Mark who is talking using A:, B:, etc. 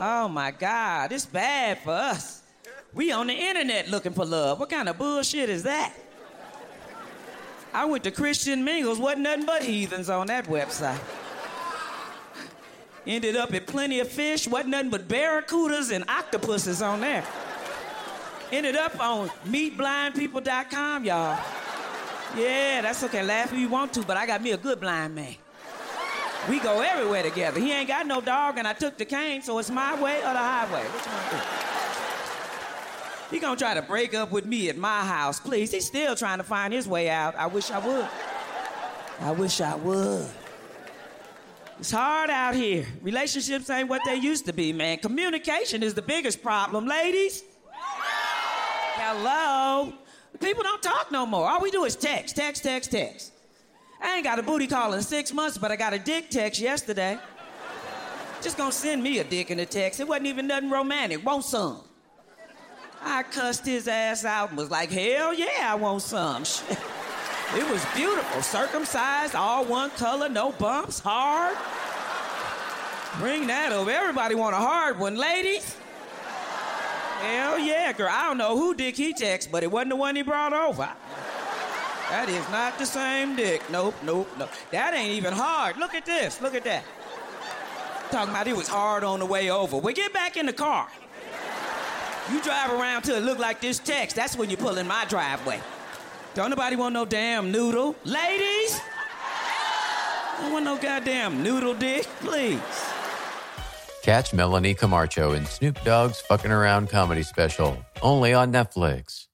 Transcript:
A: Oh my God, it's bad for us. We on the internet looking for love. What kind of bullshit is that? I went to Christian Mingles, wasn't nothing but heathens on that website. Ended up at Plenty of Fish, wasn't nothing but barracudas and octopuses on there. Ended up on meetblindpeople.com, y'all. Yeah, that's okay. Laugh if you want to, but I got me a good blind man. We go everywhere together. He ain't got no dog, and I took the cane, so it's my way or the highway. He gonna try to break up with me at my house, please. He's still trying to find his way out. I wish I would. I wish I would. It's hard out here. Relationships ain't what they used to be, man. Communication is the biggest problem, ladies. Hello. People don't talk no more. All we do is text, text, text, text. I ain't got a booty call in six months, but I got a dick text yesterday. Just gonna send me a dick in a text. It wasn't even nothing romantic. Want some? I cussed his ass out and was like, hell yeah, I want some. it was beautiful. Circumcised, all one color, no bumps, hard. Bring that over. Everybody want a hard one, ladies. Hell yeah, girl. I don't know who dick he text, but it wasn't the one he brought over. That is not the same dick. Nope, nope, nope. That ain't even hard. Look at this. Look at that. Talking about it was hard on the way over. We get back in the car. You drive around till it look like this text. That's when you pull in my driveway. Don't nobody want no damn noodle. Ladies! Don't want no goddamn noodle dick, please.
B: Catch Melanie Comarcho in Snoop Dogg's Fucking Around comedy special, only on Netflix.